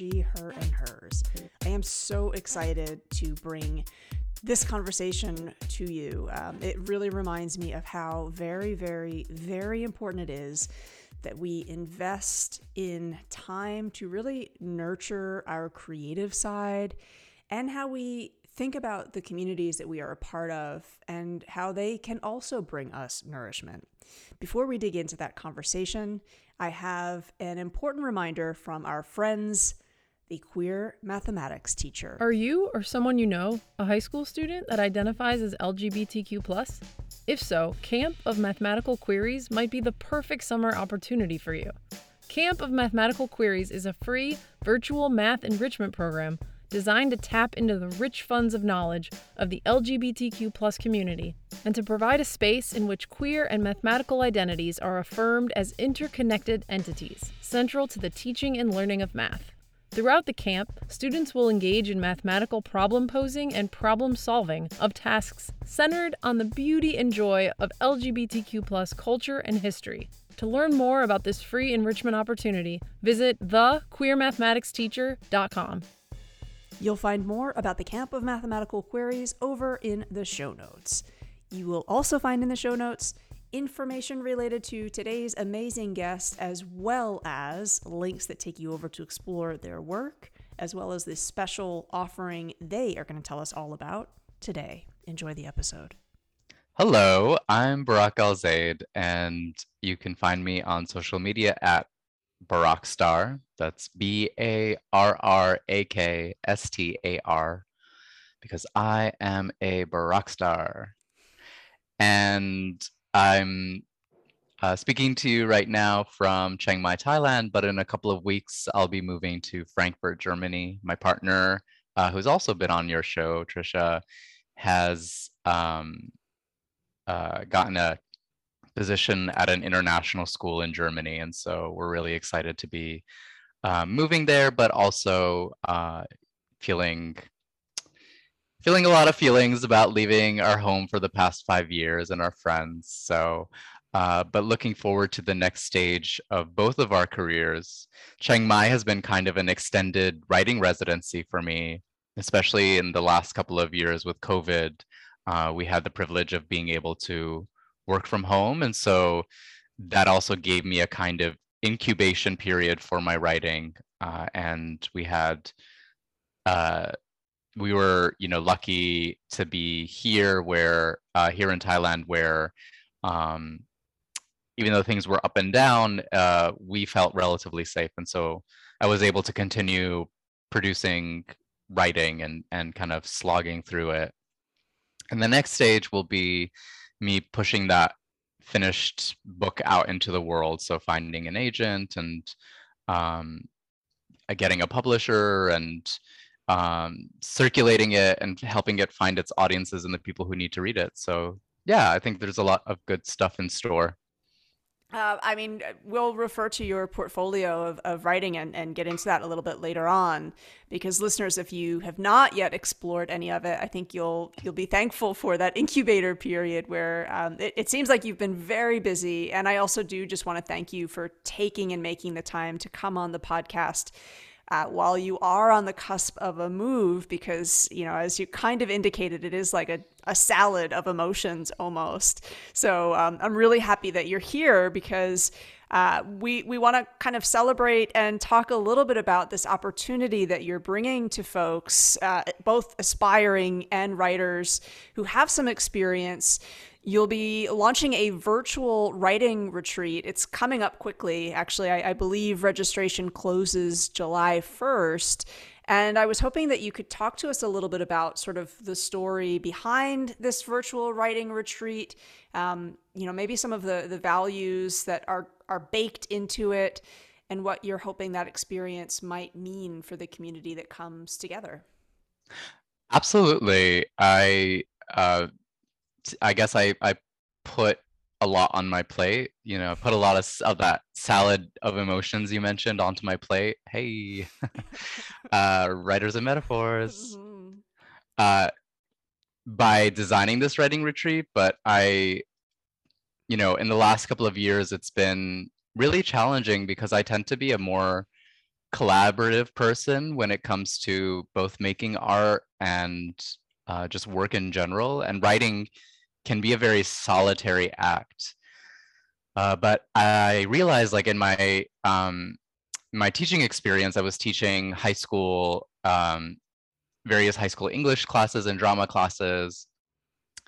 she, her, and hers. I am so excited to bring this conversation to you. Um, it really reminds me of how very, very, very important it is that we invest in time to really nurture our creative side and how we think about the communities that we are a part of and how they can also bring us nourishment. Before we dig into that conversation, I have an important reminder from our friends, the queer mathematics teacher. Are you or someone you know a high school student that identifies as LGBTQ? If so, Camp of Mathematical Queeries might be the perfect summer opportunity for you. Camp of Mathematical Queeries is a free virtual math enrichment program designed to tap into the rich funds of knowledge of the LGBTQ community and to provide a space in which queer and mathematical identities are affirmed as interconnected entities, central to the teaching and learning of math. Throughout the camp, students will engage in mathematical problem posing and problem solving of tasks centered on the beauty and joy of LGBTQ culture and history. To learn more about this free enrichment opportunity, visit thequeermathematicsteacher.com. You'll find more about the Camp of Mathematical Queeries over in the show notes. You will also find in the show notes information related to today's amazing guest, as well as links that take you over to explore their work, as well as this special offering they are going to tell us all about today. Enjoy the episode. Hello, I'm Barrak Al Zaid, and you can find me on social media at Barrak Star. That's B A R R A K S T A R, because I am a Barrak Star. And I'm uh, speaking to you right now from Chiang Mai, Thailand, but in a couple of weeks, I'll be moving to Frankfurt, Germany. My partner, uh, who's also been on your show, Trisha, has um, uh, gotten a position at an international school in Germany. And so we're really excited to be uh, moving there, but also uh, feeling feeling a lot of feelings about leaving our home for the past five years and our friends. So, uh, but looking forward to the next stage of both of our careers. Chiang Mai has been kind of an extended writing residency for me, especially in the last couple of years with COVID. Uh, we had the privilege of being able to work from home. And so that also gave me a kind of incubation period for my writing. Uh, and we had, uh, we were, you know, lucky to be here where, uh, here in Thailand, where um, even though things were up and down, uh, we felt relatively safe. And so I was able to continue producing writing and, and kind of slogging through it. And the next stage will be me pushing that finished book out into the world. So finding an agent and um, uh, getting a publisher and um, circulating it and helping it find its audiences and the people who need to read it. So yeah, I think there's a lot of good stuff in store. Uh, I mean, we'll refer to your portfolio of, of writing and, and get into that a little bit later on, because listeners, if you have not yet explored any of it, I think you'll you'll be thankful for that incubator period where um, it, it seems like you've been very busy. And I also do just want to thank you for taking and making the time to come on the podcast uh, while you are on the cusp of a move, because, you know, as you kind of indicated, it is like a, a salad of emotions almost. So um, I'm really happy that you're here because uh, we, we want to kind of celebrate and talk a little bit about this opportunity that you're bringing to folks, uh, both aspiring and writers who have some experience You'll be launching a virtual writing retreat. It's coming up quickly. Actually, I, I believe registration closes July 1st. And I was hoping that you could talk to us a little bit about sort of the story behind this virtual writing retreat. Um, you know, maybe some of the the values that are are baked into it, and what you're hoping that experience might mean for the community that comes together. Absolutely, I uh, I guess I I put a lot on my plate. You know, put a lot of of that salad of emotions you mentioned onto my plate. Hey, uh, writers and metaphors. Mm-hmm. Uh, by designing this writing retreat, but I, you know, in the last couple of years, it's been really challenging because I tend to be a more collaborative person when it comes to both making art and uh, just work in general. And writing can be a very solitary act. Uh, but I realized, like in my um, my teaching experience, I was teaching high school, um, various high school English classes and drama classes,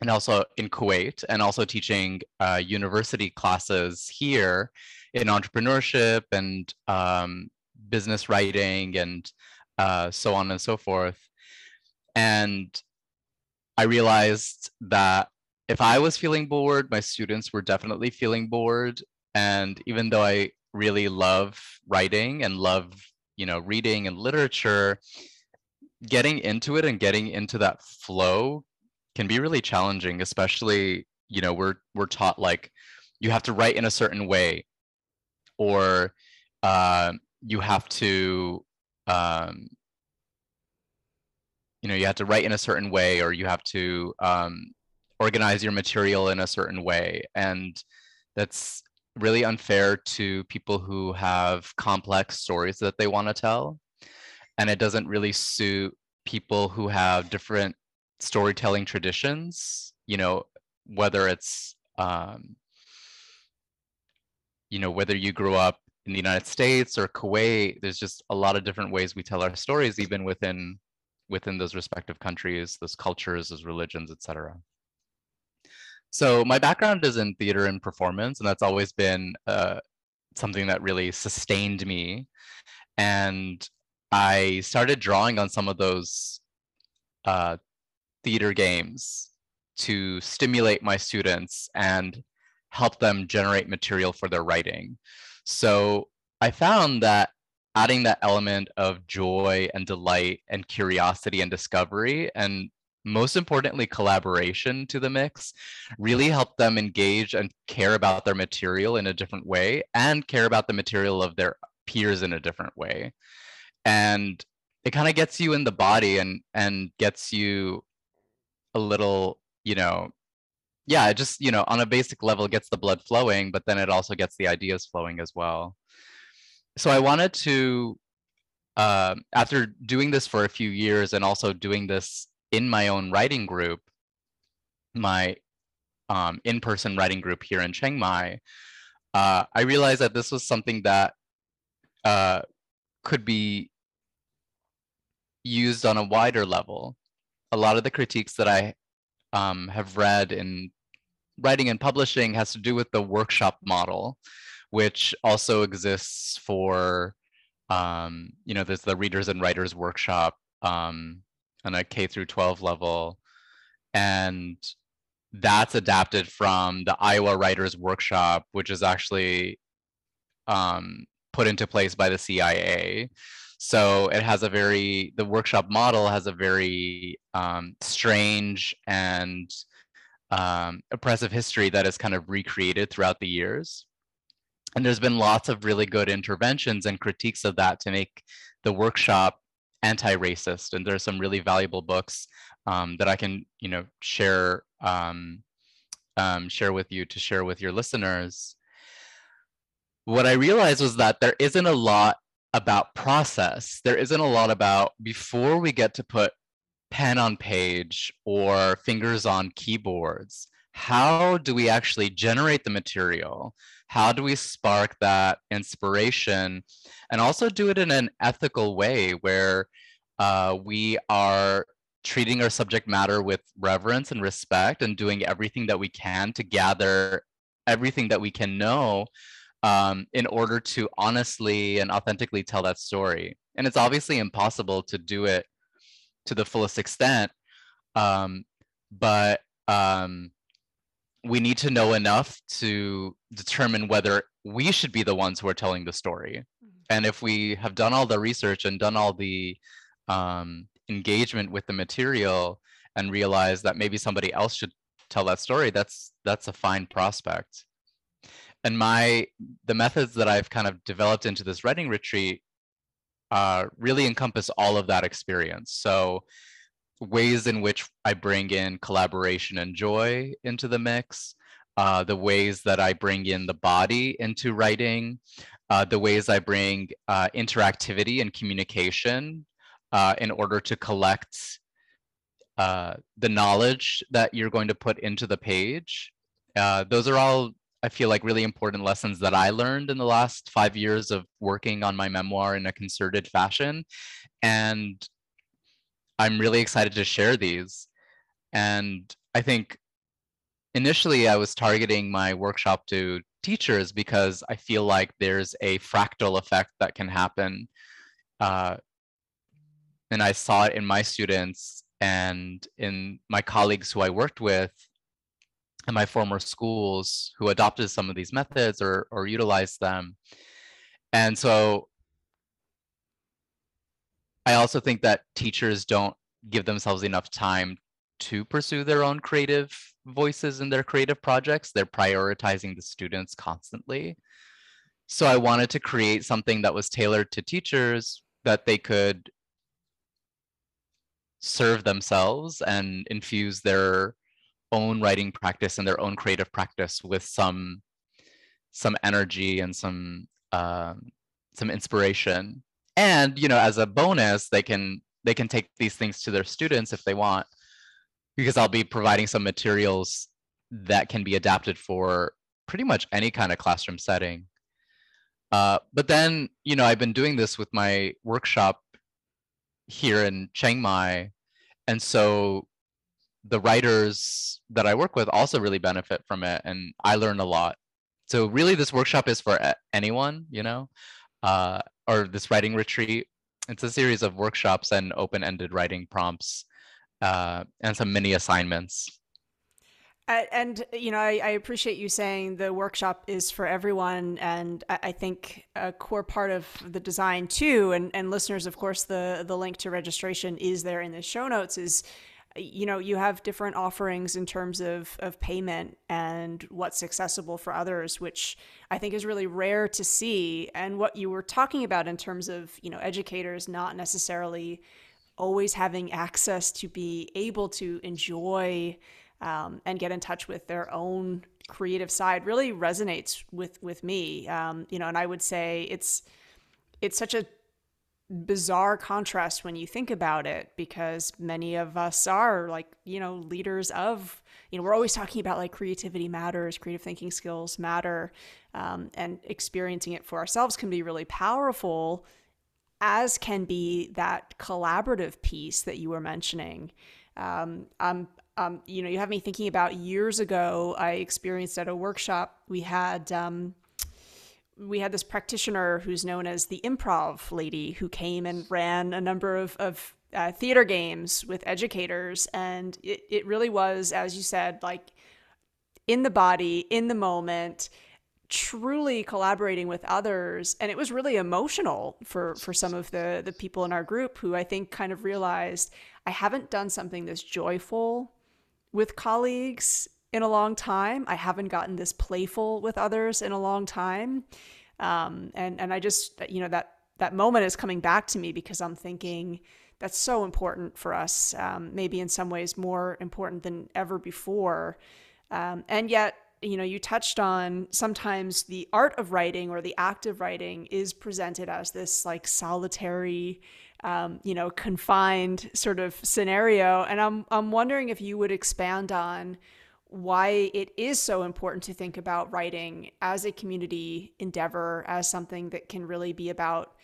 and also in Kuwait, and also teaching uh, university classes here in entrepreneurship and um, business writing and uh, so on and so forth. And I realized that if I was feeling bored, my students were definitely feeling bored. And even though I really love writing and love, you know, reading and literature, getting into it and getting into that flow can be really challenging, especially, you know, we're we're taught like you have to write in a certain way or uh, you have to um, you know you have to write in a certain way or you have to um, organize your material in a certain way. And that's really unfair to people who have complex stories that they want to tell. And it doesn't really suit people who have different storytelling traditions you know whether it's um, you know whether you grew up in the united states or kuwait there's just a lot of different ways we tell our stories even within within those respective countries those cultures those religions etc so my background is in theater and performance and that's always been uh, something that really sustained me and i started drawing on some of those uh, theater games to stimulate my students and help them generate material for their writing. So I found that adding that element of joy and delight and curiosity and discovery and most importantly collaboration to the mix really helped them engage and care about their material in a different way and care about the material of their peers in a different way and it kind of gets you in the body and and gets you a little you know yeah, it just, you know, on a basic level gets the blood flowing, but then it also gets the ideas flowing as well. So I wanted to, uh, after doing this for a few years and also doing this in my own writing group, my um, in-person writing group here in Chiang Mai, uh, I realized that this was something that uh, could be used on a wider level. A lot of the critiques that I um, have read in writing and publishing has to do with the workshop model, which also exists for, um, you know, there's the readers and writers workshop um, on a K through 12 level. And that's adapted from the Iowa Writers Workshop, which is actually um, put into place by the CIA. So it has a very, the workshop model has a very um, strange and um, oppressive history that is kind of recreated throughout the years. And there's been lots of really good interventions and critiques of that to make the workshop anti-racist. And there's some really valuable books um, that I can, you know, share um, um, share with you to share with your listeners. What I realized was that there isn't a lot about process. There isn't a lot about before we get to put pen on page or fingers on keyboards. How do we actually generate the material? How do we spark that inspiration? And also do it in an ethical way where uh, we are treating our subject matter with reverence and respect and doing everything that we can to gather everything that we can know um, in order to honestly and authentically tell that story. And it's obviously impossible to do it to the fullest extent, um, but um, we need to know enough to determine whether we should be the ones who are telling the story. Mm-hmm. And if we have done all the research and done all the um, engagement with the material and realize that maybe somebody else should tell that story, that's that's a fine prospect and my the methods that I've kind of developed into this writing retreat uh, really encompass all of that experience. So ways in which I bring in collaboration and joy into the mix, uh, the ways that I bring in the body into writing, uh, the ways I bring uh, interactivity and communication uh, in order to collect uh, the knowledge that you're going to put into the page. Uh, those are all, I feel like, really important lessons that I learned in the last five years of working on my memoir in a concerted fashion. And I'm really excited to share these. And I think initially I was targeting my workshop to teachers because I feel like there's a fractal effect that can happen. Uh, and I saw it in my students and in my colleagues who I worked with in my former schools who adopted some of these methods or, or utilized them. And so I also think that teachers don't give themselves enough time to pursue their own creative voices in their creative projects. They're prioritizing the students constantly. So I wanted to create something that was tailored to teachers that they could serve themselves and infuse their own writing practice and their own creative practice with some some energy and some um, some inspiration and you know as a bonus they can they can take these things to their students if they want because I'll be providing some materials that can be adapted for pretty much any kind of classroom setting. Uh, but then, you know, I've been doing this with my workshop here in Chiang Mai. And so the writers that I work with also really benefit from it. And I learn a lot. So really this workshop is for anyone, you know, uh, or this writing retreat. It's a series of workshops and open-ended writing prompts uh, and some mini assignments. and you know, I, I, appreciate you saying the workshop is for everyone, and I, I, think a core part of the design too, and, and listeners, of course, the the link to registration is there in the show notes. Is you know you have different offerings in terms of of payment and what's accessible for others which i think is really rare to see and what you were talking about in terms of you know educators not necessarily always having access to be able to enjoy um, and get in touch with their own creative side really resonates with with me. Um, you know, and I would say it's it's such a bizarre contrast when you think about it because many of us are like you know leaders of you know we're always talking about like creativity matters creative thinking skills matter um, and experiencing it for ourselves can be really powerful as can be that collaborative piece that you were mentioning. Um, um, um, you know, you have me thinking about years ago. I experienced at a workshop we had. Um, we had this practitioner who's known as the improv lady who came and ran a number of, of uh, theater games with educators. And it, it really was, as you said, like in the body, in the moment truly collaborating with others and it was really emotional for for some of the the people in our group who I think kind of realized I haven't done something this joyful with colleagues in a long time. I haven't gotten this playful with others in a long time. Um, and and I just you know that that moment is coming back to me because I'm thinking that's so important for us. Um, maybe in some ways more important than ever before. Um, and yet you know, you touched on sometimes the art of writing or the act of writing is presented as this like solitary, um, you know, confined sort of scenario. And I'm I'm wondering if you would expand on why it is so important to think about writing as a community endeavor, as something that can really be about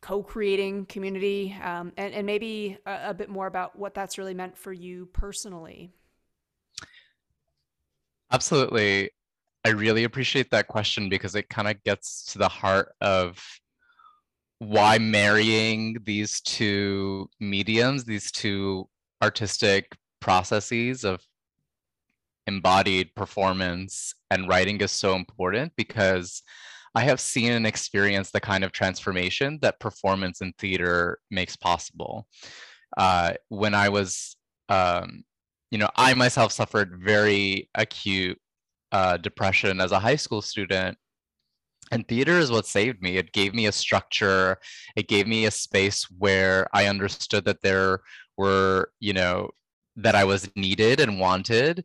co-creating community, um, and and maybe a, a bit more about what that's really meant for you personally. Absolutely. I really appreciate that question because it kind of gets to the heart of why marrying these two mediums, these two artistic processes of embodied performance and writing is so important because I have seen and experienced the kind of transformation that performance in theater makes possible. Uh, when I was um, you know, I myself suffered very acute uh, depression as a high school student. And theater is what saved me. It gave me a structure. It gave me a space where I understood that there were, you know, that I was needed and wanted.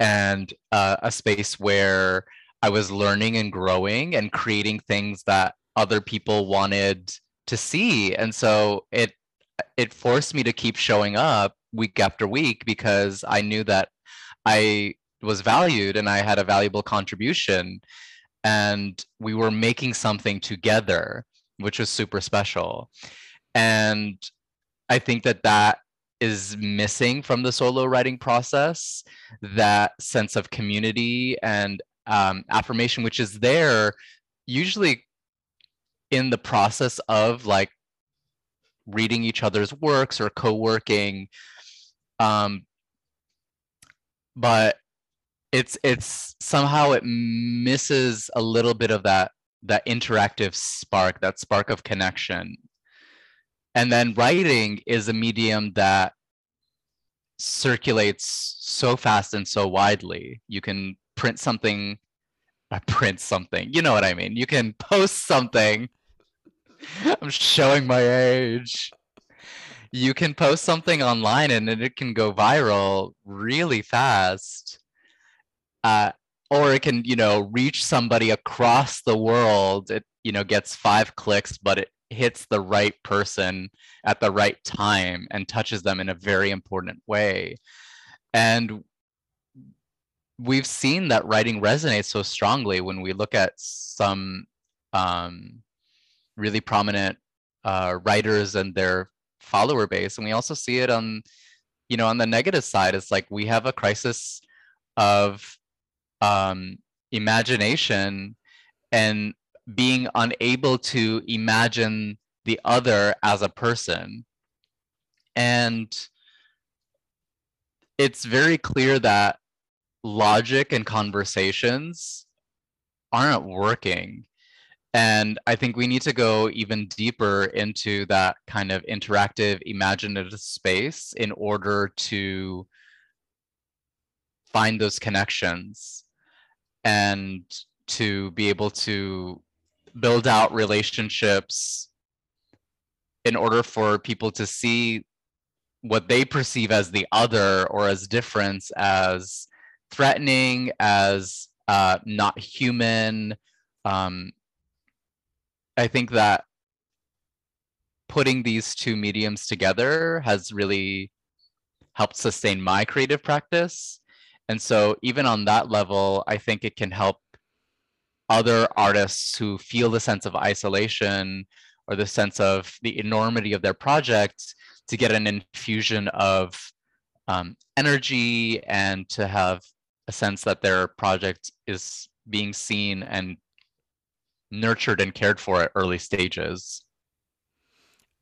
And uh, a space where I was learning and growing and creating things that other people wanted to see. And so it it forced me to keep showing up week after week because I knew that I was valued and I had a valuable contribution and we were making something together which was super special. And I think that that is missing from the solo writing process that sense of community and um, affirmation which is there usually in the process of like reading each other's works or co-working. Um, but it's it's somehow it misses a little bit of that that interactive spark that spark of connection and then writing is a medium that circulates so fast and so widely. You can print something I print something you know what i mean? You can post something. I'm showing my age. You can post something online and it can go viral really fast uh, or it can you know reach somebody across the world. It you know gets five clicks but it hits the right person at the right time and touches them in a very important way. And we've seen that writing resonates so strongly when we look at some um, really prominent uh, writers and their follower base and we also see it on you know on the negative side. It's like we have a crisis of um, imagination and being unable to imagine the other as a person. And it's very clear that logic and conversations aren't working. And I think we need to go even deeper into that kind of interactive, imaginative space in order to find those connections and to be able to build out relationships in order for people to see what they perceive as the other or as difference as threatening as uh, not human. Um, i think that putting these two mediums together has really helped sustain my creative practice. And so even on that level, I think it can help other artists who feel the sense of isolation or the sense of the enormity of their project to get an infusion of um, energy and to have a sense that their project is being seen and nurtured and cared for at early stages.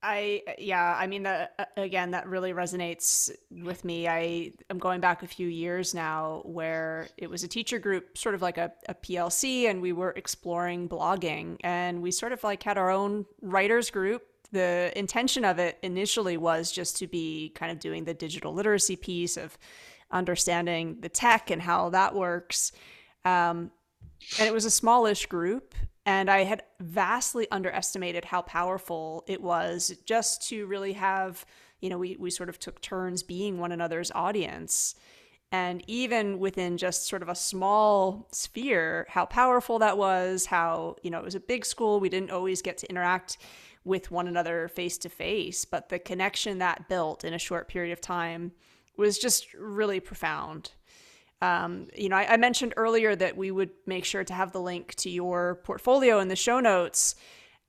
I yeah, I mean that again that really resonates with me. I am going back a few years now where it was a teacher group, sort of like a, a PLC, and we were exploring blogging and we sort of like had our own writers group. The intention of it initially was just to be kind of doing the digital literacy piece of understanding the tech and how that works. Um, and it was a smallish group and I had vastly underestimated how powerful it was just to really have, you know, we, we sort of took turns being one another's audience. And even within just sort of a small sphere, how powerful that was, how, you know, it was a big school. We didn't always get to interact with one another face to face, but the connection that built in a short period of time was just really profound. Um, you know, I, I, mentioned earlier that we would make sure to have the link to your portfolio in the show notes.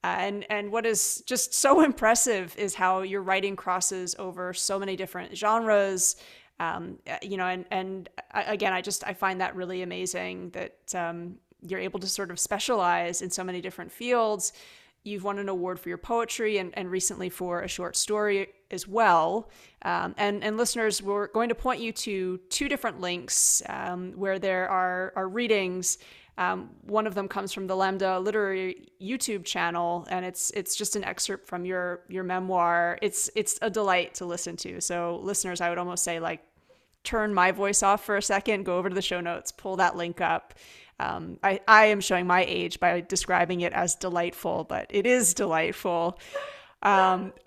Uh, and and what is just so impressive is how your writing crosses over so many different genres. Um, uh, you know, and and again, I just I find that really amazing that um, you're able to sort of specialize in so many different fields. You've won an award for your poetry and, and recently for a short story as well. Um, and, and listeners, we're going to point you to two different links um, where there are, are readings. Um, one of them comes from the Lambda Literary YouTube channel, and it's it's just an excerpt from your your memoir. It's it's a delight to listen to. So, listeners, I would almost say like turn my voice off for a second, go over to the show notes, pull that link up. Um, I, I am showing my age by describing it as delightful, but it is delightful. Um,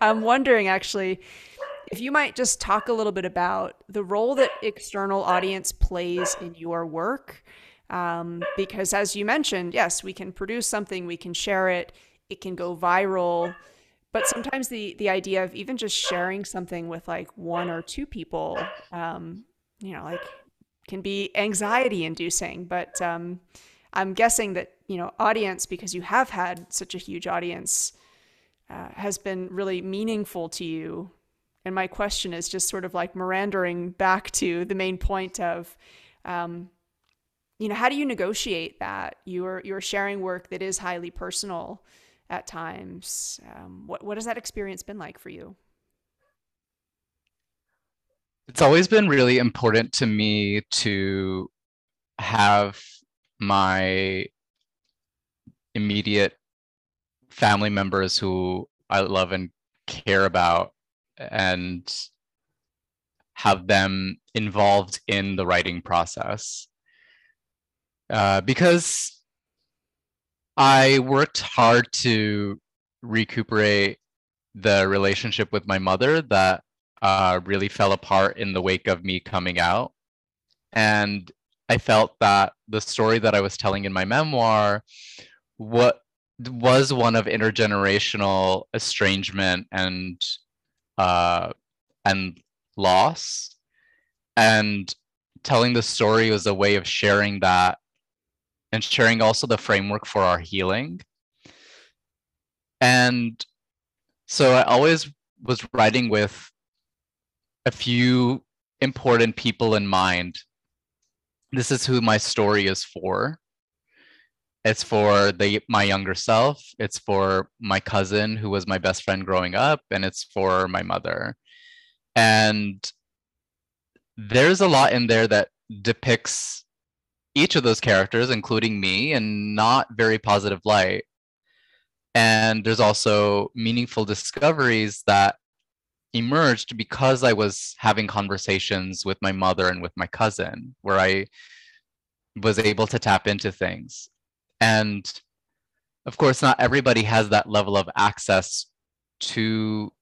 I'm wondering actually if you might just talk a little bit about the role that external audience plays in your work. Um, because as you mentioned, yes, we can produce something, we can share it, it can go viral. But sometimes the the idea of even just sharing something with like one or two people, um, you know, like can be anxiety inducing. But um, I'm guessing that you know audience because you have had such a huge audience uh, has been really meaningful to you. And my question is just sort of like mirandering back to the main point of, um, you know, how do you negotiate that? You're you're sharing work that is highly personal at times. Um, what what has that experience been like for you? It's always been really important to me to have my immediate family members who I love and care about and have them involved in the writing process. Uh, because I worked hard to recuperate the relationship with my mother that uh, really fell apart in the wake of me coming out. And I felt that the story that I was telling in my memoir what was one of intergenerational estrangement and uh, and loss and telling the story was a way of sharing that and sharing also the framework for our healing and so i always was writing with a few important people in mind. This is who my story is for. It's for the my younger self. It's for my cousin who was my best friend growing up and it's for my mother. And there's a lot in there that depicts each of those characters including me in not very positive light. And there's also meaningful discoveries that emerged because i was having conversations with my mother and with my cousin where i was able to tap into things and of course, not everybody has that level of access to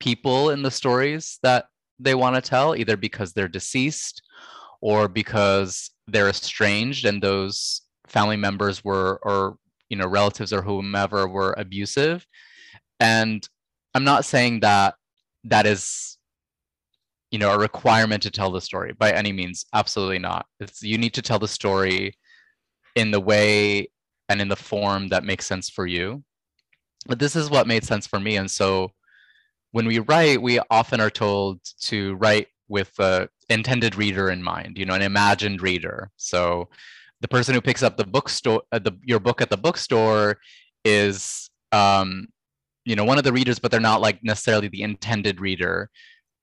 people in the stories that they want to tell, either because they're deceased or because they're estranged and those family members were, or you know, relatives or whomever were abusive. And I'm not saying that that is you know a requirement to tell the story by any means absolutely not it's you need to tell the story in the way and in the form that makes sense for you. But this is what made sense for me. And so when we write, we often are told to write with the intended reader in mind, you know, an imagined reader. So the person who picks up the bookstore, uh, the, your book at the bookstore is, um, you know, one of the readers, but they're not like necessarily the intended reader.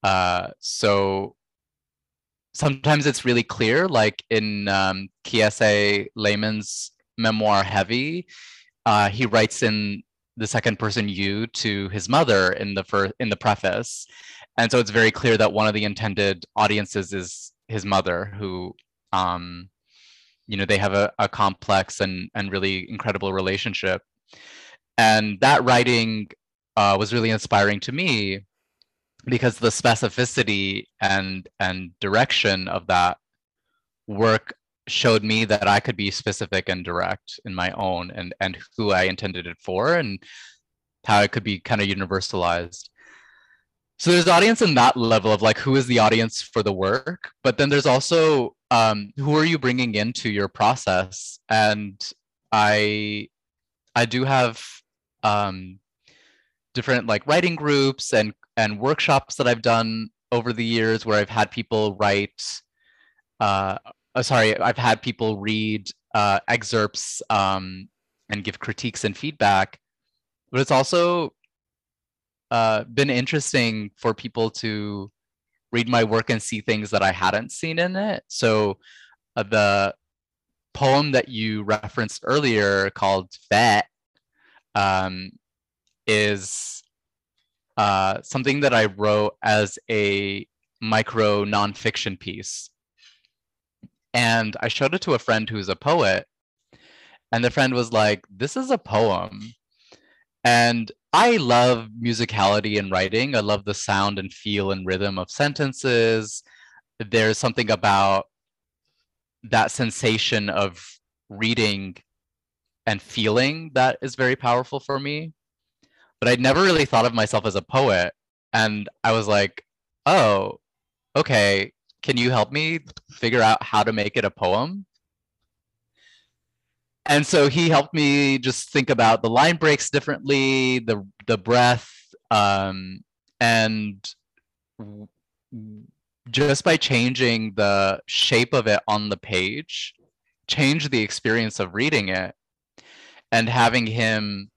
Uh, so sometimes it's really clear, like in um, Kiese Laymon's memoir heavy. Uh, he writes in the second person you to his mother in the first in the preface, and so it's very clear that one of the intended audiences is his mother, who, um, you know, they have a, a complex and and really incredible relationship, and that writing uh, was really inspiring to me because the specificity and and direction of that work showed me that I could be specific and direct in my own and and who I intended it for and how it could be kind of universalized. So there's audience in that level of like who is the audience for the work, but then there's also um, who are you bringing into your process? And I I do have um, different like writing groups and and workshops that I've done over the years where I've had people write uh, uh, sorry, I've had people read uh, excerpts um, and give critiques and feedback, but it's also uh, been interesting for people to read my work and see things that I hadn't seen in it. So uh, the poem that you referenced earlier called Vet um, is uh, something that I wrote as a micro nonfiction piece and I showed it to a friend who's a poet. And the friend was like, This is a poem. And I love musicality in writing. I love the sound and feel and rhythm of sentences. There's something about that sensation of reading and feeling that is very powerful for me. But I'd never really thought of myself as a poet. And I was like, oh, okay, can you help me figure out how to make it a poem? and so he helped me just think about the line breaks differently the the breath um, and just by changing the shape of it on the page change the experience of reading it and having him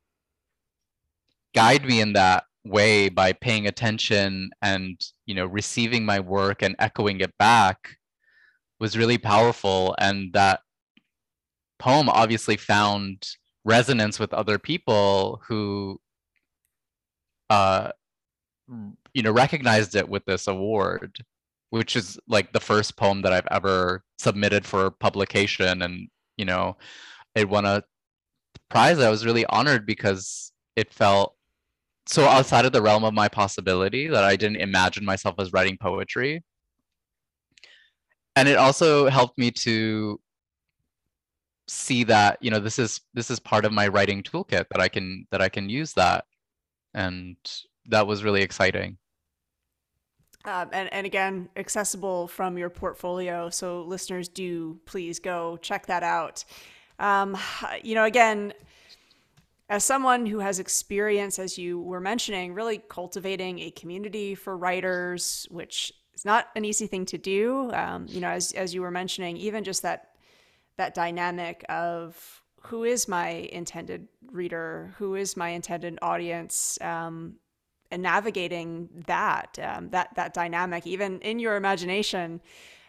guide me in that way by paying attention and you know receiving my work and echoing it back was really powerful. And that poem obviously found resonance with other people who uh you know recognized it with this award which is like the first poem that i've ever submitted for publication. And you know it won a prize i was really honored because it felt so outside of the realm of my possibility that i didn't imagine myself as writing poetry. And it also helped me to see that you know this is this is part of my writing toolkit that i can that i can use that. And that was really exciting. Um, and, and again accessible from your portfolio. So listeners do please go check that out um, you know again as someone who has experience as you were mentioning really cultivating a community for writers which is not an easy thing to do um, you know as, as you were mentioning even just that that dynamic of who is my intended reader, who is my intended audience, um, and navigating that um, that that dynamic, even in your imagination,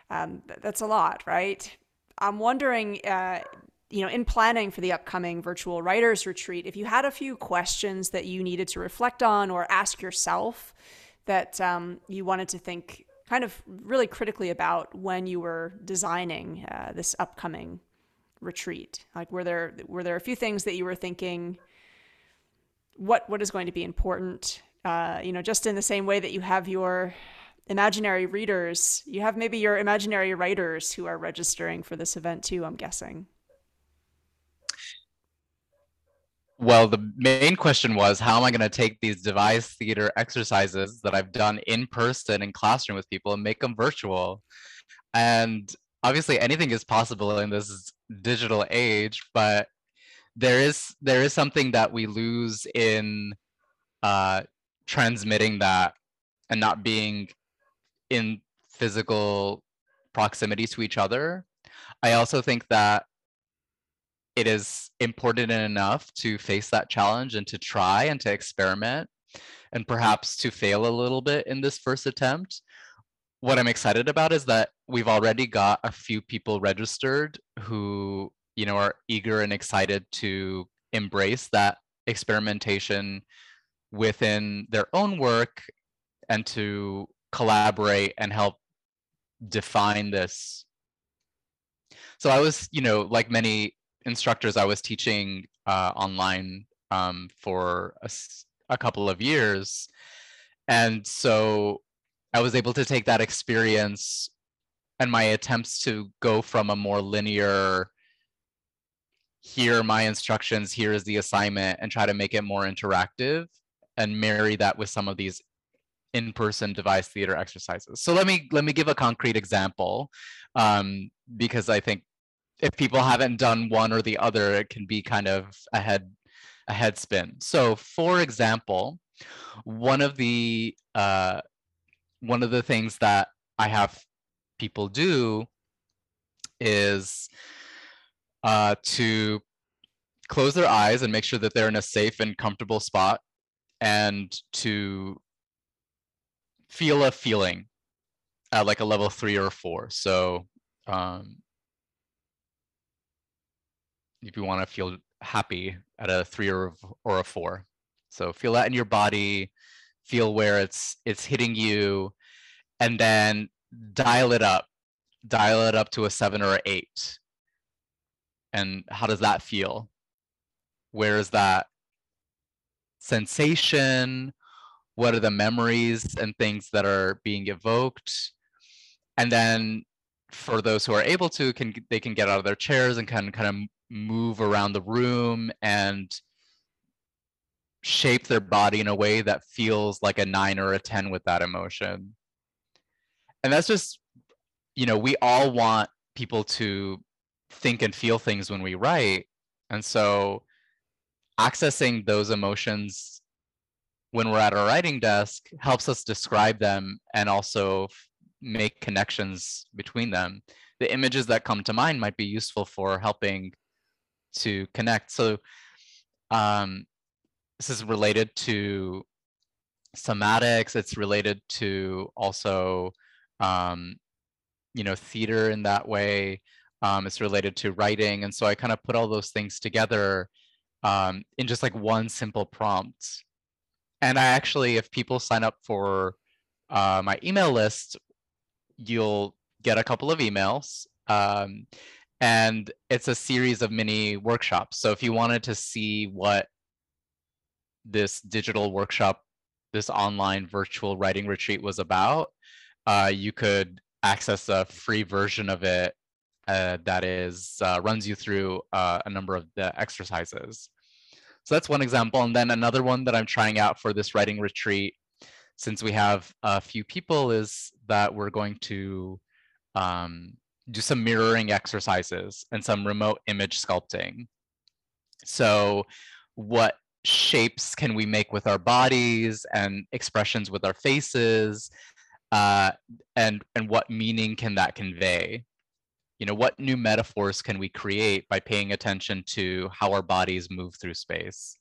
um, that's a lot, right? I'm wondering, uh, you know, in planning for the upcoming virtual writers retreat, if you had a few questions that you needed to reflect on or ask yourself that um, you wanted to think kind of really critically about when you were designing uh, this upcoming retreat? Like, were there were there a few things that you were thinking? What what is going to be important? Uh, you know, just in the same way that you have your imaginary readers, you have maybe your imaginary writers who are registering for this event too. I'm guessing. Well, the main question was how am I going to take these devised theater exercises that I've done in person in classroom with people and make them virtual? And obviously anything is possible in this digital age, but there is there is something that we lose in uh, transmitting that and not being in physical proximity to each other. I also think that it is important enough to face that challenge and to try and to experiment and perhaps to fail a little bit in this first attempt. What I'm excited about is that we've already got a few people registered who, you know, are eager and excited to embrace that experimentation within their own work and to collaborate and help define this so i was you know like many instructors, I was teaching uh, online um, for a, a couple of years. And so I was able to take that experience and my attempts to go from a more linear here are my instructions here is the assignment and try to make it more interactive and marry that with some of these in-person device theater exercises so let me let me give a concrete example um, because i think if people haven't done one or the other, it can be kind of a head a head spin. So, for example, one of the uh, one of the things that I have people do is uh, to close their eyes and make sure that they're in a safe and comfortable spot, and to feel a feeling at like a level three or four. So um, if you want to feel happy at a three or, or a four. So feel that in your body, feel where it's it's hitting you, and then dial it up. Dial it up to a seven or an eight. And how does that feel? Where is that sensation what are the memories and things that are being evoked and then for those who are able to can they can get out of their chairs and can kind of move around the room and shape their body in a way that feels like a 9 or a 10 with that emotion and that's just you know we all want people to think and feel things when we write and so accessing those emotions when we're at our writing desk helps us describe them and also make connections between them. The images that come to mind might be useful for helping to connect. So um, this is related to somatics. It's related to also, um, you know, theater in that way. Um, it's related to writing. And so I kind of put all those things together um, in just like one simple prompt. And I actually, if people sign up for uh, my email list, you'll get a couple of emails. Um, and it's a series of mini workshops. So if you wanted to see what this digital workshop, this online virtual writing retreat was about, uh, you could access a free version of it uh, that is uh, runs you through uh, a number of the exercises. So that's one example. And then another one that I'm trying out for this writing retreat, since we have a few people, is that we're going to um, do some mirroring exercises and some remote image sculpting. So what shapes can we make with our bodies and expressions with our faces uh, and and what meaning can that convey you know what new metaphors can we create by paying attention to how our bodies move through space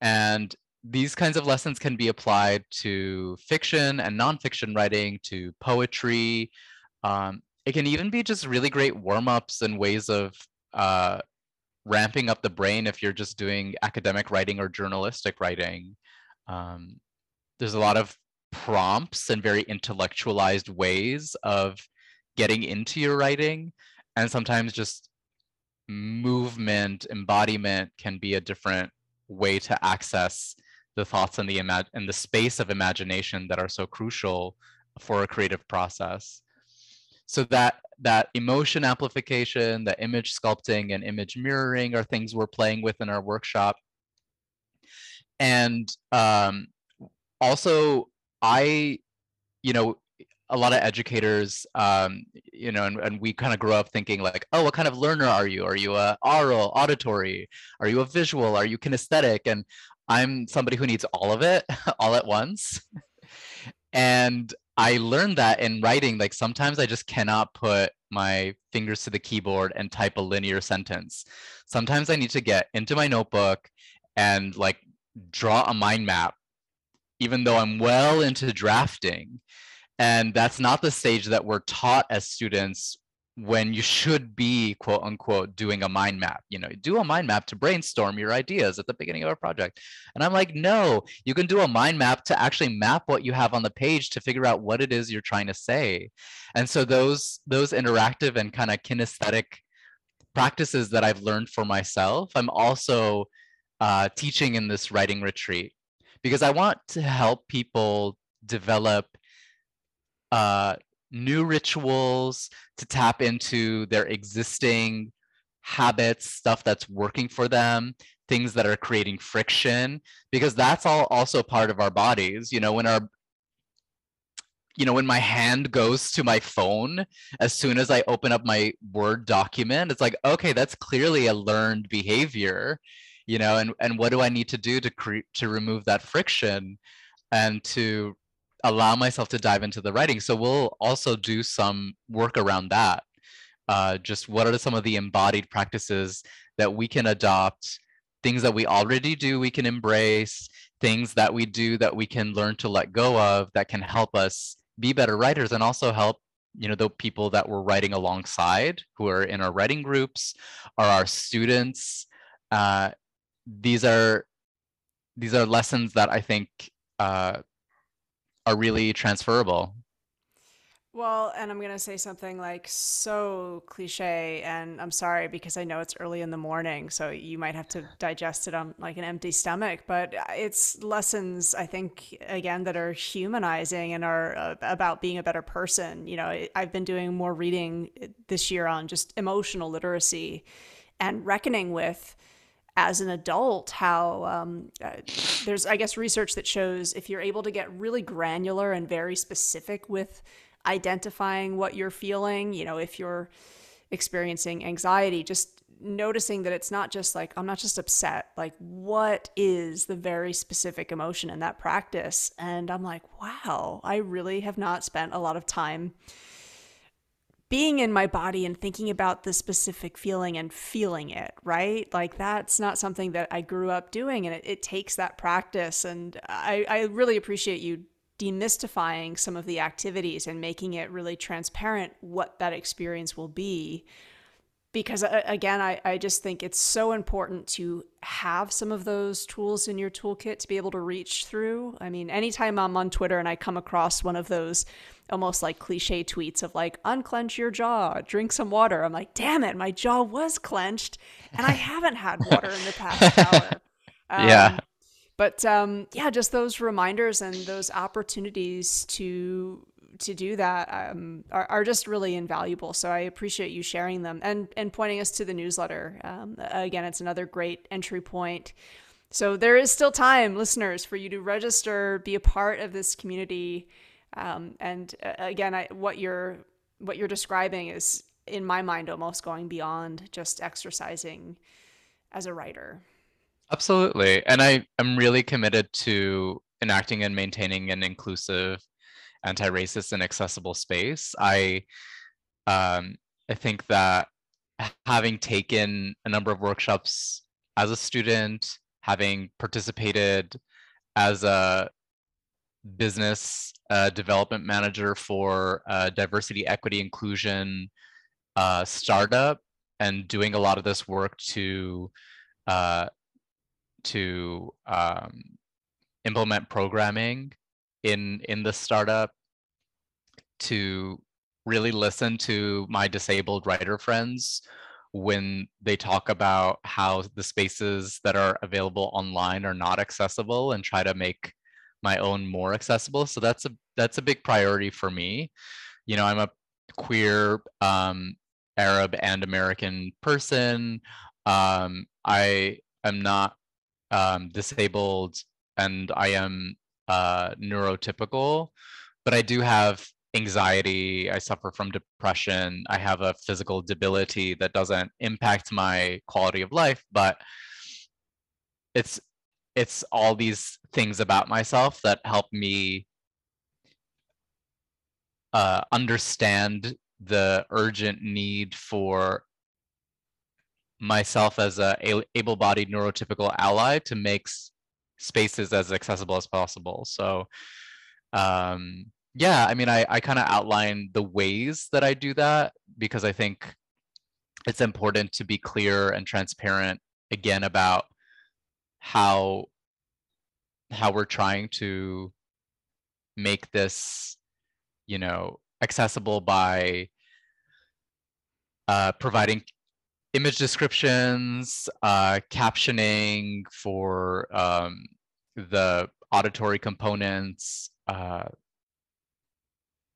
and these kinds of lessons can be applied to fiction and nonfiction writing to poetry um, it can even be just really great warm-ups and ways of uh, ramping up the brain if you're just doing academic writing or journalistic writing. Um, there's a lot of prompts and very intellectualized ways of getting into your writing and sometimes just movement embodiment can be a different way to access the thoughts and the imag- and the space of imagination that are so crucial for a creative process so that that emotion amplification the image sculpting and image mirroring are things we're playing with in our workshop and um, also i you know a lot of educators, um, you know, and, and we kind of grow up thinking like, oh, what kind of learner are you? Are you a oral, auditory? Are you a visual? Are you kinesthetic? And I'm somebody who needs all of it all at once. and I learned that in writing, like sometimes I just cannot put my fingers to the keyboard and type a linear sentence. Sometimes I need to get into my notebook and like draw a mind map, even though I'm well into drafting and that's not the stage that we're taught as students when you should be quote unquote doing a mind map you know do a mind map to brainstorm your ideas at the beginning of a project. And i'm like no you can do a mind map to actually map what you have on the page to figure out what it is you're trying to say. And so those those interactive and kind of kinesthetic practices that i've learned for myself i'm also uh, teaching in this writing retreat because i want to help people develop uh, new rituals to tap into their existing habits, stuff that's working for them, things that are creating friction, because that's all also part of our bodies. You know, when our you know, when my hand goes to my phone, as soon as I open up my Word document, it's like, okay, that's clearly a learned behavior, you know, and, and what do I need to do to create to remove that friction and to allow myself to dive into the writing. So we'll also do some work around that. Uh, just what are some of the embodied practices that we can adopt, things that we already do, we can embrace, things that we do that we can learn to let go of that can help us be better writers and also help you know the people that we're writing alongside who are in our writing groups are our students uh, these are these are lessons that i think uh, are really transferable. Well, and I'm going to say something like so cliche, and I'm sorry because I know it's early in the morning, so you might have to digest it on like an empty stomach, but it's lessons, I think, again, that are humanizing and are uh, about being a better person. You know, I've been doing more reading this year on just emotional literacy and reckoning with as an adult how um, uh, there's i guess research that shows if you're able to get really granular and very specific with identifying what you're feeling. You know, if you're experiencing anxiety, just noticing that it's not just like, I'm not just upset. Like, what is the very specific emotion in that practice? And I'm like, wow, I really have not spent a lot of time being in my body and thinking about the specific feeling and feeling it, right? Like that's not something that I grew up doing. And it, it takes that practice. And I, I really appreciate you demystifying some of the activities and making it really transparent what that experience will be because uh, again I, I just think it's so important to have some of those tools in your toolkit to be able to reach through i mean anytime i'm on twitter and i come across one of those almost like cliche tweets of like unclench your jaw drink some water i'm like damn it my jaw was clenched and i haven't had water in the past hour um, yeah but um, yeah, just those reminders and those opportunities to to do that um, are, are just really invaluable. So I appreciate you sharing them and and pointing us to the newsletter. Um, again, it's another great entry point. So there is still time, listeners, for you to register, be a part of this community. Um, and uh, again, I, what you're what you're describing is, in my mind, almost going beyond just exercising as a writer. Absolutely. And I am really committed to enacting and maintaining an inclusive, anti-racist and accessible space. I um, I think that having taken a number of workshops as a student, having participated as a business uh, development manager for diversity, equity, inclusion uh, startup, and doing a lot of this work to uh, to um, implement programming in in the startup to really listen to my disabled writer friends when they talk about how the spaces that are available online are not accessible and try to make my own more accessible so that's a that's a big priority for me you know i'm a queer um, arab and american person um, i am not um, disabled and I am uh, neurotypical, but I do have anxiety. I suffer from depression. I have a physical debility that doesn't impact my quality of life, but it's it's all these things about myself that help me uh, understand the urgent need for myself as a able-bodied neurotypical ally to make spaces as accessible as possible. So um, yeah, I mean, I, I kind of outline the ways that I do that because I think it's important to be clear and transparent again about how how we're trying to make this you know accessible by uh, providing image descriptions, uh, captioning for um, the auditory components, uh,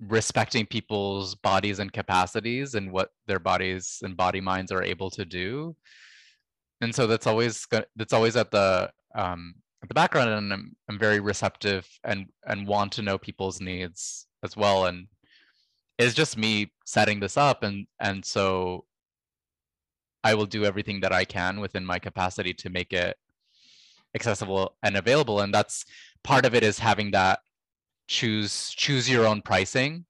respecting people's bodies and capacities and what their bodies and body minds are able to do. And so that's always that's always at the um, at the background, and I'm I'm very receptive and and want to know people's needs as well. And it's just me setting this up, and and so I will do everything that I can within my capacity to make it accessible and available. And that's part of it is having that choose choose your own pricing.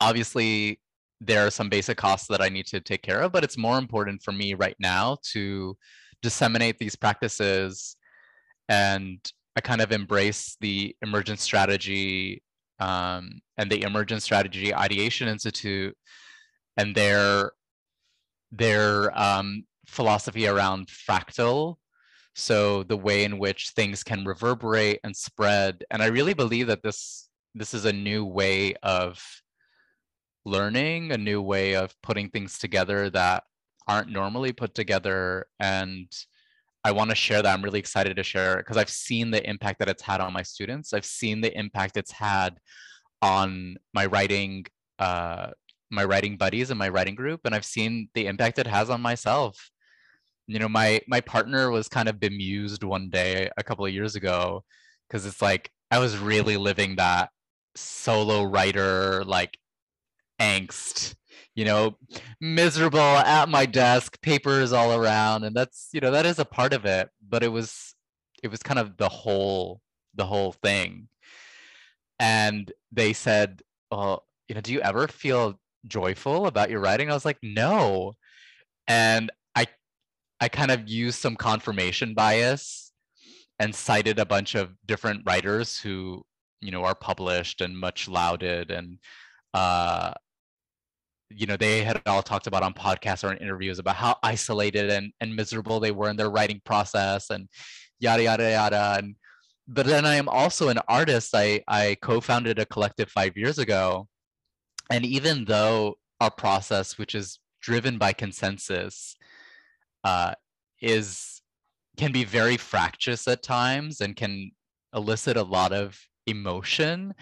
Obviously, there are some basic costs that I need to take care of, but it's more important for me right now to disseminate these practices and I kind of embrace the emergent strategy um, and the emergent strategy ideation institute and their their um, philosophy around fractal. So the way in which things can reverberate and spread. And i really believe that this this is a new way of learning, a new way of putting things together that aren't normally put together. And I want to share that. I'm really excited to share because I've seen the impact that it's had on my students. I've seen the impact it's had on my writing, uh, my writing buddies and my writing group, and I've seen the impact it has on myself. You know, my my partner was kind of bemused one day a couple of years ago because it's like I was really living that solo writer like angst you know miserable at my desk papers all around and that's you know that is a part of it but it was it was kind of the whole the whole thing. And they said well you know do you ever feel joyful about your writing? I was like no. And i i kind of used some confirmation bias and cited a bunch of different writers who you know are published and much lauded and uh you know they had all talked about on podcasts or in interviews about how isolated and, and miserable they were in their writing process and yada yada yada. And but then i am also an artist. I i co-founded a collective five years ago. And even though our process which is driven by consensus uh, is can be very fractious at times and can elicit a lot of emotion,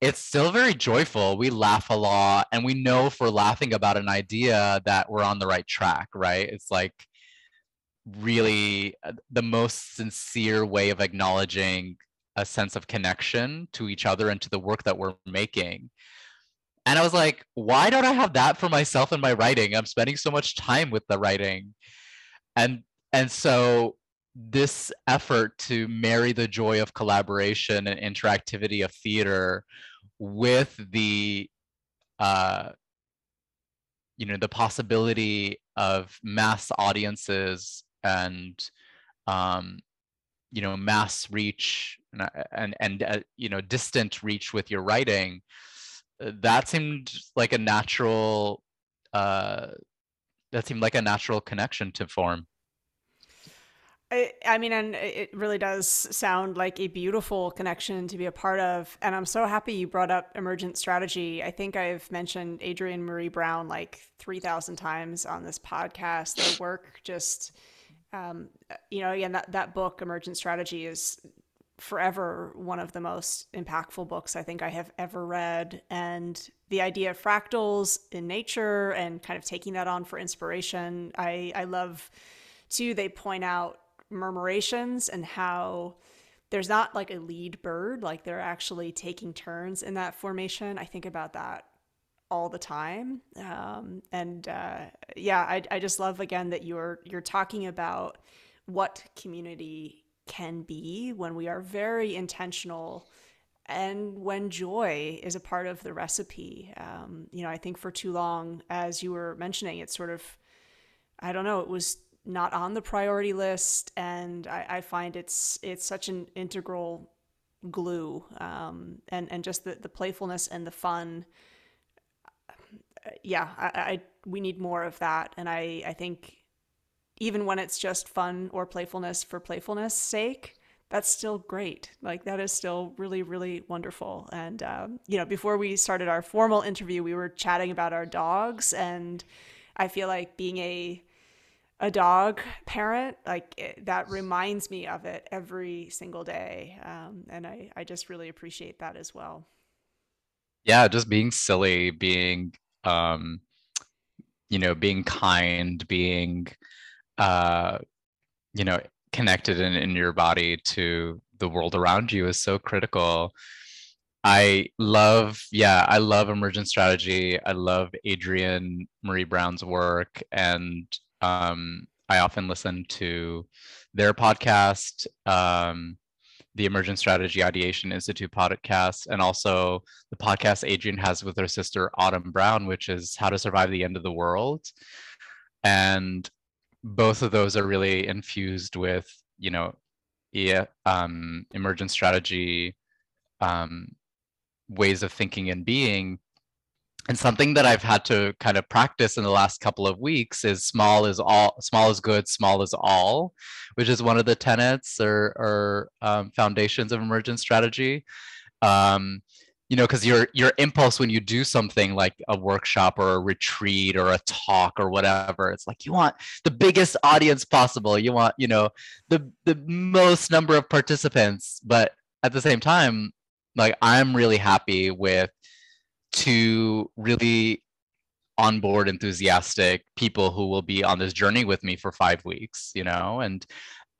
it's still very joyful. We laugh a lot, and we know if we're laughing about an idea that we're on the right track, right? It's like really uh, the most sincere way of acknowledging a sense of connection to each other and to the work that we're making. And I was like, why don't I have that for myself in my writing? I'm spending so much time with the writing. And and so this effort to marry the joy of collaboration and interactivity of theater with the uh, you know the possibility of mass audiences and um, you know mass reach and and, and uh, you know distant reach with your writing that seemed like a natural uh, that seemed like a natural connection to form I, mean, and it really does sound like a beautiful connection to be a part of. And I'm so happy you brought up emergent strategy. I think I've mentioned Adrienne Maree Brown like 3,000 times on this podcast. Their work just, um, you know, again, that, that book, Emergent Strategy, is forever one of the most impactful books I think I have ever read. And the idea of fractals in nature and kind of taking that on for inspiration, I, I love too. They point out murmurations and how there's not like a lead bird, like they're actually taking turns in that formation. I think about that all the time. Um, and uh, yeah, I, I just love again that you're you're talking about what community can be when we are very intentional and when joy is a part of the recipe. Um, you know, I think for too long, as you were mentioning, it's sort of I don't know, it was not on the priority list, and I, I find it's it's such an integral glue, um, and and just the the playfulness and the fun. Yeah, I, I we need more of that, and I I think even when it's just fun or playfulness for playfulness sake, that's still great. Like that is still really, really wonderful. And um, you know, before we started our formal interview, we were chatting about our dogs, and I feel like being a a dog parent, like it, that reminds me of it every single day. Um, and I, I just really appreciate that as well. Yeah, just being silly, being, um, you know, being kind, being, uh, you know, connected in, in your body to the world around you is so critical. I love, yeah, I love emergent strategy. I love Adrienne Maree Brown's work. And um, I often listen to their podcast, um, the Emergent Strategy Ideation Institute podcast, and also the podcast Adrienne has with her sister Autumn Brown, which is How to Survive the End of the World. And both of those are really infused with, you know, um, emergent strategy um, ways of thinking and being and something that I've had to kind of practice in the last couple of weeks is small is all, small is good, small is all, which is one of the tenets or, or um, foundations of emergent strategy. Um, you know because your your impulse when you do something like a workshop or a retreat or a talk or whatever it's like you want the biggest audience possible you want you know the the most number of participants but at the same time like i'm really happy with two really onboard enthusiastic people who will be on this journey with me for 5 weeks you know? And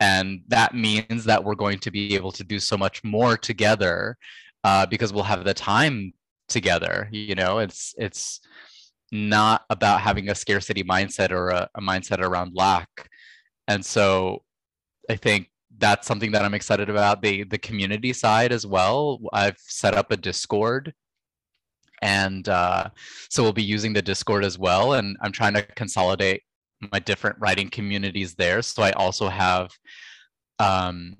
and that means that we're going to be able to do so much more together uh, because we'll have the time together you know? It's it's not about having a scarcity mindset or a, a mindset around lack. And so i think that's something that i'm excited about the the community side as well. I've set up a discord and uh, so we'll be using the discord as well and i'm trying to consolidate my different writing communities there. So i also have um,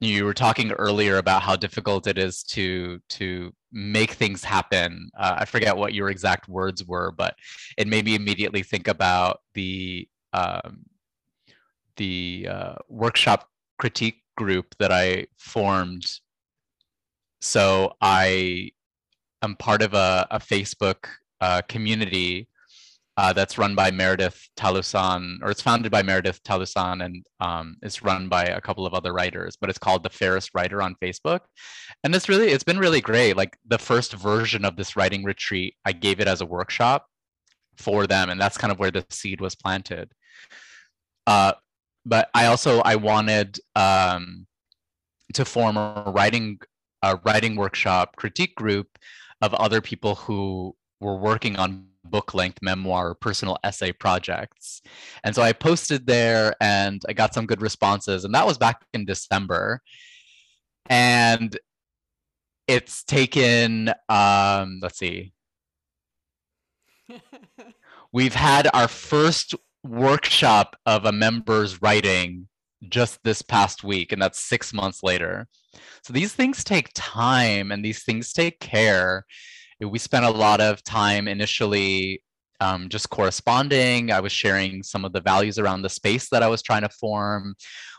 you were talking earlier about how difficult it is to to make things happen. Uh, i forget what your exact words were but it made me immediately think about the um, the uh, workshop critique group that i formed. So i am part of a, a facebook uh, community uh, that's run by Meredith Talusan, or it's founded by Meredith Talusan, and um, it's run by a couple of other writers. But it's called the Fairest Writer on Facebook, and it's really it's been really great. Like the first version of this writing retreat, I gave it as a workshop for them, and that's kind of where the seed was planted. Uh, but I also I wanted um, to form a writing a writing workshop critique group of other people who were working on book length memoir or personal essay projects. And so I posted there and I got some good responses. And that was back in December. And it's taken, um, let's see, we've had our first workshop of a member's writing just this past week, and that's six months later. So these things take time and these things take care we spent a lot of time initially um, just corresponding. I was sharing some of the values around the space that I was trying to form.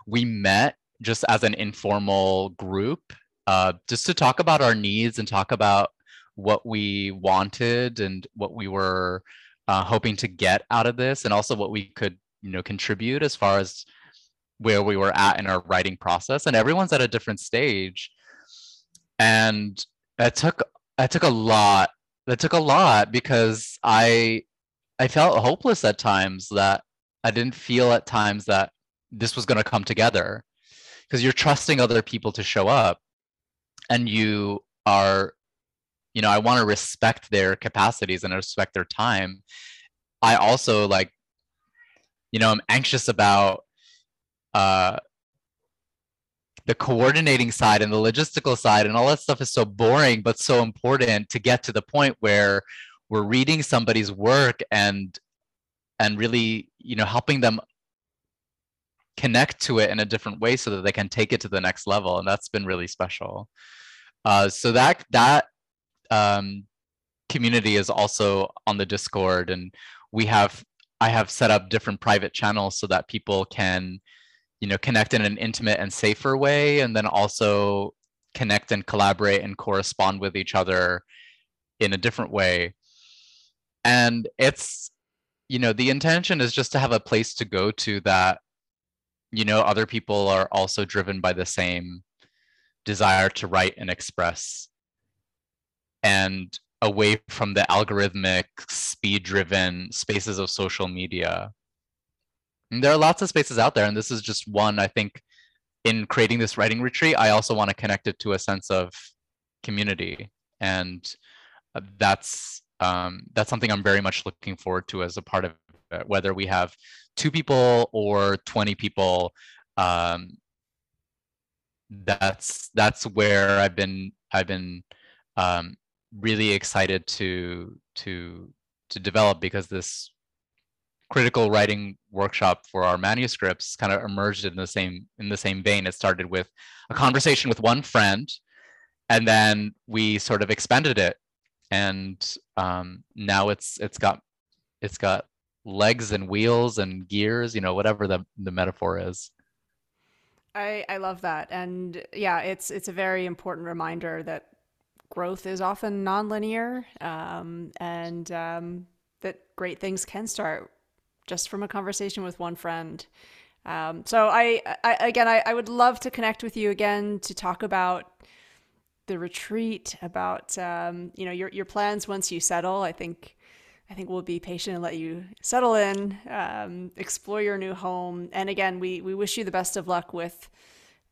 We met just as an informal group uh, just to talk about our needs and talk about what we wanted and what we were uh, hoping to get out of this and also what we could you know contribute as far as where we were at in our writing process and everyone's at a different stage and it took that took a lot. That took a lot because I I felt hopeless at times that I didn't feel at times that this was going to come together because you're trusting other people to show up and you are you know i want to respect their capacities and respect their time i also like you know i'm anxious about uh the coordinating side and the logistical side and all that stuff is so boring but so important to get to the point where we're reading somebody's work and and really you know helping them connect to it in a different way so that they can take it to the next level. And that's been really special. Uh, so that that um, community is also on the discord and we have i have set up different private channels so that people can you know connect in an intimate and safer way and then also connect and collaborate and correspond with each other in a different way. And it's you know the intention is just to have a place to go to that you know other people are also driven by the same desire to write and express. And away from the algorithmic speed driven spaces of social media and there are lots of spaces out there, and this is just one. I think in creating this writing retreat, I also want to connect it to a sense of community, and uh, that's um, that's something I'm very much looking forward to as a part of it. Whether we have two people or 20 people, um, that's that's where I've been I've been um, really excited to to to develop because this critical writing workshop for our manuscripts kind of emerged in the same in the same vein. It started with a conversation with one friend, and then we sort of expanded it, and um, now it's it's got it's got legs and wheels and gears, you know, whatever the the metaphor is. I I love that, and yeah, it's it's a very important reminder that growth is often nonlinear, um, and um, that great things can start just from a conversation with one friend. Um, so I, I again, I, I would love to connect with you again to talk about the retreat, about um, you know your your plans once you settle. I think I think we'll be patient and let you settle in, um, explore your new home, and again, we we wish you the best of luck with.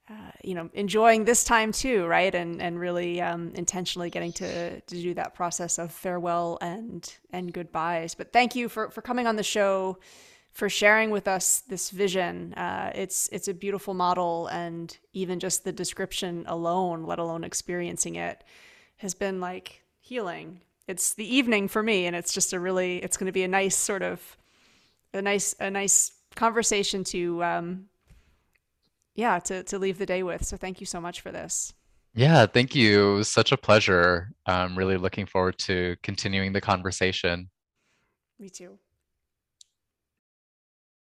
Uh, you know, enjoying this time too, right? And and really um, intentionally getting to to do that process of farewell and and goodbyes. But thank you for for coming on the show for sharing with us this vision. Uh, it's it's a beautiful model, and even just the description alone, let alone experiencing it, has been like healing. It's the evening for me, and it's just a really it's going to be a nice sort of a nice a nice conversation to um, yeah to to leave the day with. So thank you so much for this. Yeah, thank you. Such a pleasure. I'm really looking forward to continuing the conversation. Me too.